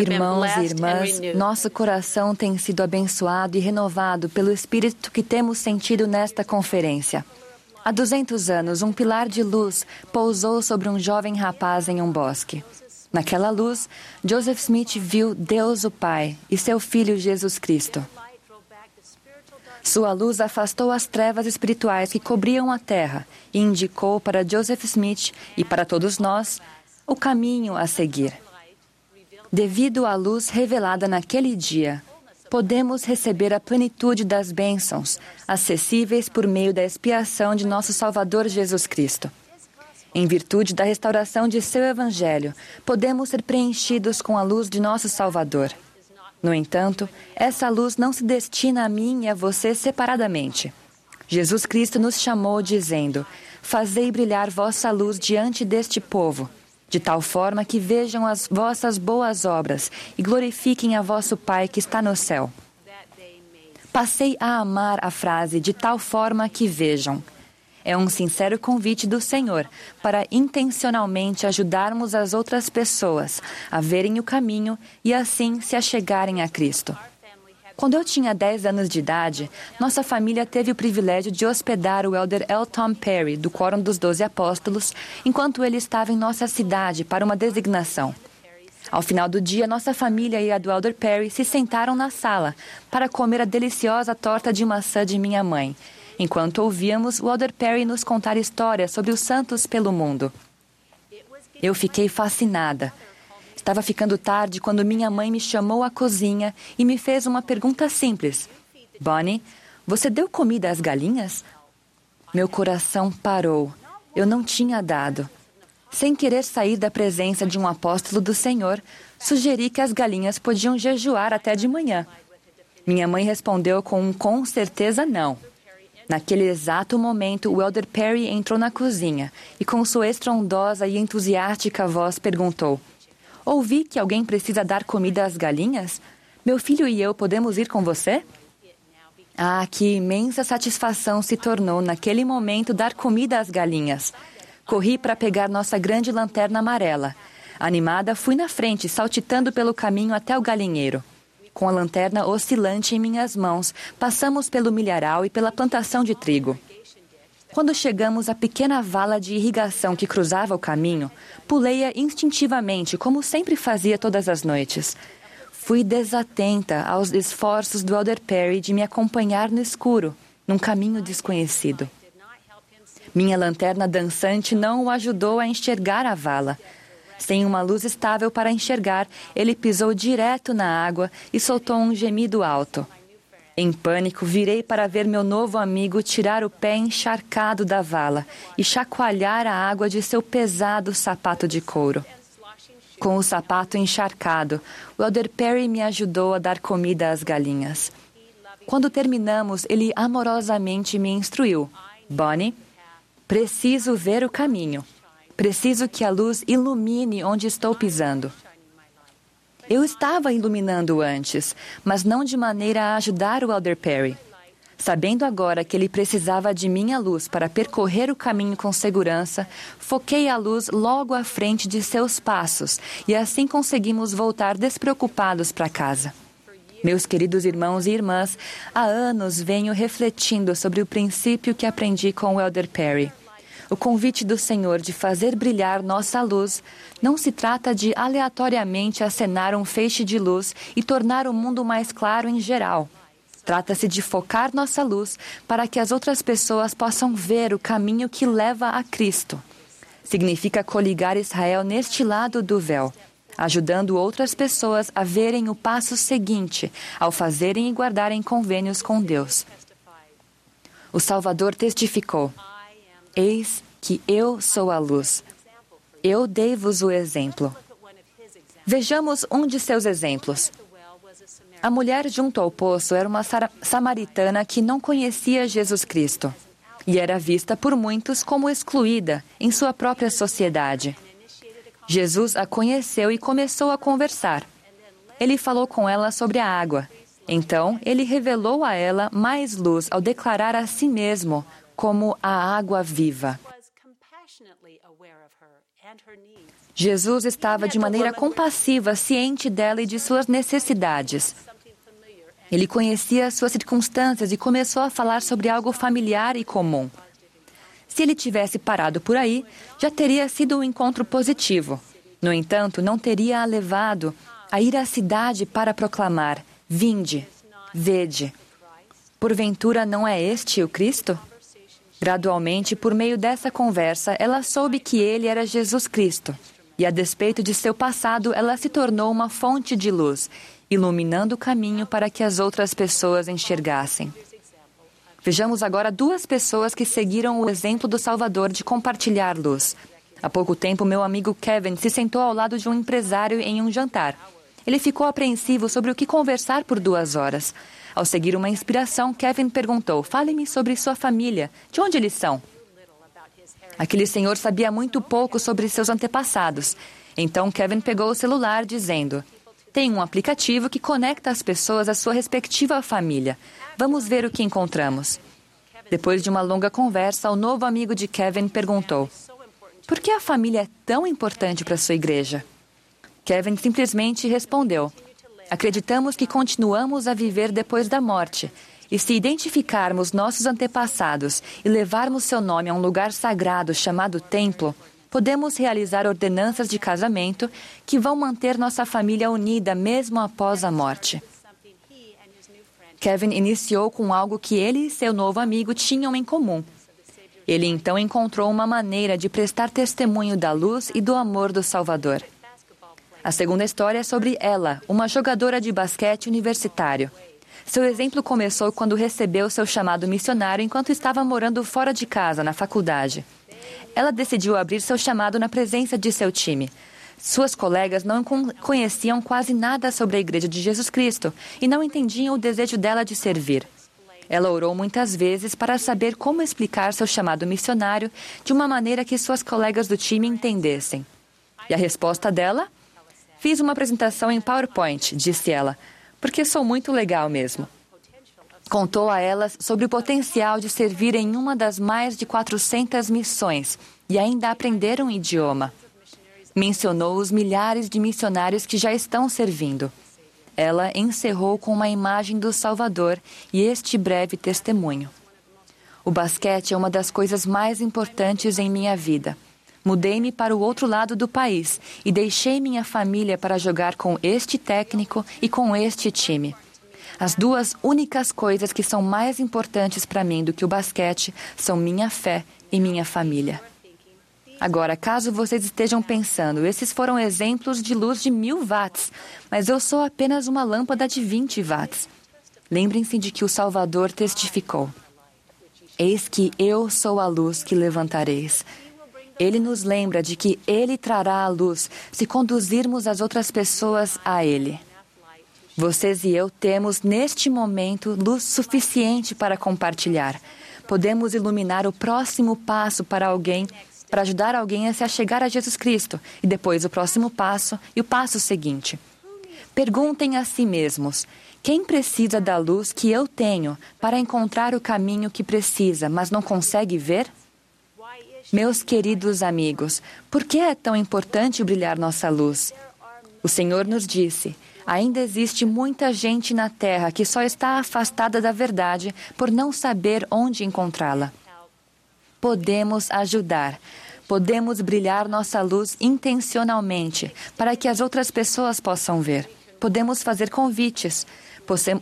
Irmãos e irmãs, nosso coração tem sido abençoado e renovado pelo Espírito que temos sentido nesta conferência. Há 200 anos, um pilar de luz pousou sobre um jovem rapaz em um bosque. Naquela luz, Joseph Smith viu Deus o Pai e seu Filho Jesus Cristo. Sua luz afastou as trevas espirituais que cobriam a terra e indicou para Joseph Smith e para todos nós o caminho a seguir. Devido à luz revelada naquele dia, podemos receber a plenitude das bênçãos acessíveis por meio da expiação de nosso Salvador Jesus Cristo. Em virtude da restauração de seu Evangelho, podemos ser preenchidos com a luz de nosso Salvador. No entanto, essa luz não se destina a mim e a você separadamente. Jesus Cristo nos chamou dizendo: Fazei brilhar vossa luz diante deste povo, de tal forma que vejam as vossas boas obras e glorifiquem a vosso Pai que está no céu. Passei a amar a frase de tal forma que vejam. É um sincero convite do Senhor para intencionalmente ajudarmos as outras pessoas a verem o caminho e assim se achegarem a Cristo. Quando eu tinha 10 anos de idade, nossa família teve o privilégio de hospedar o elder L. Tom Perry, do Quórum dos Doze Apóstolos, enquanto ele estava em nossa cidade para uma designação. Ao final do dia, nossa família e a do elder Perry se sentaram na sala para comer a deliciosa torta de maçã de minha mãe, enquanto ouvíamos o elder Perry nos contar histórias sobre os santos pelo mundo. Eu fiquei fascinada. Estava ficando tarde quando minha mãe me chamou à cozinha e me fez uma pergunta simples: Bonnie, você deu comida às galinhas? Meu coração parou. Eu não tinha dado. Sem querer sair da presença de um apóstolo do Senhor, sugeri que as galinhas podiam jejuar até de manhã. Minha mãe respondeu com um com certeza não. Naquele exato momento, o Elder Perry entrou na cozinha e, com sua estrondosa e entusiástica voz, perguntou: Ouvi que alguém precisa dar comida às galinhas? Meu filho e eu podemos ir com você? Ah, que imensa satisfação se tornou naquele momento dar comida às galinhas. Corri para pegar nossa grande lanterna amarela. Animada, fui na frente, saltitando pelo caminho até o galinheiro. Com a lanterna oscilante em minhas mãos, passamos pelo milharal e pela plantação de trigo. Quando chegamos à pequena vala de irrigação que cruzava o caminho, pulei-a instintivamente, como sempre fazia todas as noites. Fui desatenta aos esforços do Elder Perry de me acompanhar no escuro, num caminho desconhecido. Minha lanterna dançante não o ajudou a enxergar a vala. Sem uma luz estável para enxergar, ele pisou direto na água e soltou um gemido alto. Em pânico, virei para ver meu novo amigo tirar o pé encharcado da vala e chacoalhar a água de seu pesado sapato de couro. Com o sapato encharcado, o Elder Perry me ajudou a dar comida às galinhas. Quando terminamos, ele amorosamente me instruiu: Bonnie, preciso ver o caminho. Preciso que a luz ilumine onde estou pisando. Eu estava iluminando antes, mas não de maneira a ajudar o Elder Perry. Sabendo agora que ele precisava de minha luz para percorrer o caminho com segurança, foquei a luz logo à frente de seus passos e assim conseguimos voltar despreocupados para casa. Meus queridos irmãos e irmãs, há anos venho refletindo sobre o princípio que aprendi com o Elder Perry. O convite do Senhor de fazer brilhar nossa luz não se trata de aleatoriamente acenar um feixe de luz e tornar o mundo mais claro em geral. Trata-se de focar nossa luz para que as outras pessoas possam ver o caminho que leva a Cristo. Significa coligar Israel neste lado do véu, ajudando outras pessoas a verem o passo seguinte ao fazerem e guardarem convênios com Deus. O Salvador testificou. Eis que eu sou a luz. Eu dei-vos o exemplo. Vejamos um de seus exemplos. A mulher junto ao poço era uma samaritana que não conhecia Jesus Cristo e era vista por muitos como excluída em sua própria sociedade. Jesus a conheceu e começou a conversar. Ele falou com ela sobre a água. Então, ele revelou a ela mais luz ao declarar a si mesmo como a água viva. Jesus estava de maneira compassiva, ciente dela e de suas necessidades. Ele conhecia suas circunstâncias e começou a falar sobre algo familiar e comum. Se ele tivesse parado por aí, já teria sido um encontro positivo. No entanto, não teria a levado a ir à cidade para proclamar: Vinde, vede. Porventura não é este o Cristo? Gradualmente, por meio dessa conversa, ela soube que ele era Jesus Cristo. E a despeito de seu passado, ela se tornou uma fonte de luz, iluminando o caminho para que as outras pessoas enxergassem. Vejamos agora duas pessoas que seguiram o exemplo do Salvador de compartilhar luz. Há pouco tempo, meu amigo Kevin se sentou ao lado de um empresário em um jantar. Ele ficou apreensivo sobre o que conversar por duas horas. Ao seguir uma inspiração, Kevin perguntou: Fale-me sobre sua família. De onde eles são? Aquele senhor sabia muito pouco sobre seus antepassados. Então Kevin pegou o celular, dizendo: Tem um aplicativo que conecta as pessoas à sua respectiva família. Vamos ver o que encontramos. Depois de uma longa conversa, o novo amigo de Kevin perguntou: Por que a família é tão importante para sua igreja? Kevin simplesmente respondeu: Acreditamos que continuamos a viver depois da morte. E se identificarmos nossos antepassados e levarmos seu nome a um lugar sagrado chamado templo, podemos realizar ordenanças de casamento que vão manter nossa família unida mesmo após a morte. Kevin iniciou com algo que ele e seu novo amigo tinham em comum. Ele então encontrou uma maneira de prestar testemunho da luz e do amor do Salvador. A segunda história é sobre ela, uma jogadora de basquete universitário. Seu exemplo começou quando recebeu seu chamado missionário enquanto estava morando fora de casa, na faculdade. Ela decidiu abrir seu chamado na presença de seu time. Suas colegas não conheciam quase nada sobre a Igreja de Jesus Cristo e não entendiam o desejo dela de servir. Ela orou muitas vezes para saber como explicar seu chamado missionário de uma maneira que suas colegas do time entendessem. E a resposta dela? Fiz uma apresentação em PowerPoint, disse ela, porque sou muito legal mesmo. Contou a elas sobre o potencial de servir em uma das mais de 400 missões e ainda aprender um idioma. Mencionou os milhares de missionários que já estão servindo. Ela encerrou com uma imagem do Salvador e este breve testemunho. O basquete é uma das coisas mais importantes em minha vida. Mudei-me para o outro lado do país e deixei minha família para jogar com este técnico e com este time. As duas únicas coisas que são mais importantes para mim do que o basquete são minha fé e minha família. Agora, caso vocês estejam pensando, esses foram exemplos de luz de mil watts, mas eu sou apenas uma lâmpada de 20 watts. Lembrem-se de que o Salvador testificou: Eis que eu sou a luz que levantareis. Ele nos lembra de que Ele trará a luz se conduzirmos as outras pessoas a Ele. Vocês e eu temos, neste momento, luz suficiente para compartilhar. Podemos iluminar o próximo passo para alguém, para ajudar alguém a se achegar a Jesus Cristo, e depois o próximo passo e o passo seguinte. Perguntem a si mesmos: quem precisa da luz que eu tenho para encontrar o caminho que precisa, mas não consegue ver? Meus queridos amigos, por que é tão importante brilhar nossa luz? O Senhor nos disse: ainda existe muita gente na terra que só está afastada da verdade por não saber onde encontrá-la. Podemos ajudar. Podemos brilhar nossa luz intencionalmente para que as outras pessoas possam ver. Podemos fazer convites.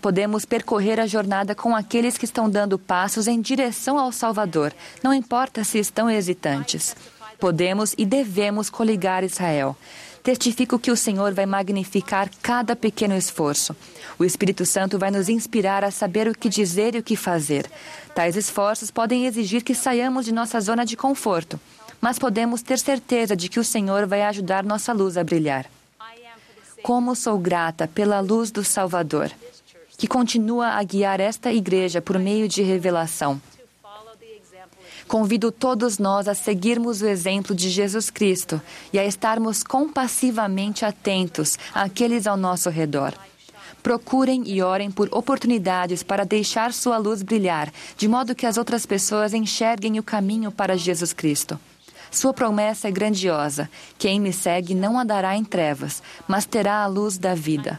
Podemos percorrer a jornada com aqueles que estão dando passos em direção ao Salvador, não importa se estão hesitantes. Podemos e devemos coligar Israel. Testifico que o Senhor vai magnificar cada pequeno esforço. O Espírito Santo vai nos inspirar a saber o que dizer e o que fazer. Tais esforços podem exigir que saiamos de nossa zona de conforto, mas podemos ter certeza de que o Senhor vai ajudar nossa luz a brilhar. Como sou grata pela luz do Salvador, que continua a guiar esta igreja por meio de revelação. Convido todos nós a seguirmos o exemplo de Jesus Cristo e a estarmos compassivamente atentos àqueles ao nosso redor. Procurem e orem por oportunidades para deixar sua luz brilhar, de modo que as outras pessoas enxerguem o caminho para Jesus Cristo. Sua promessa é grandiosa: quem me segue não andará em trevas, mas terá a luz da vida.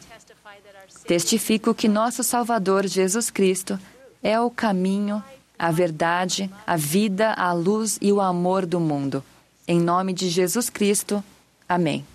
Testifico que nosso Salvador Jesus Cristo é o caminho, a verdade, a vida, a luz e o amor do mundo. Em nome de Jesus Cristo. Amém.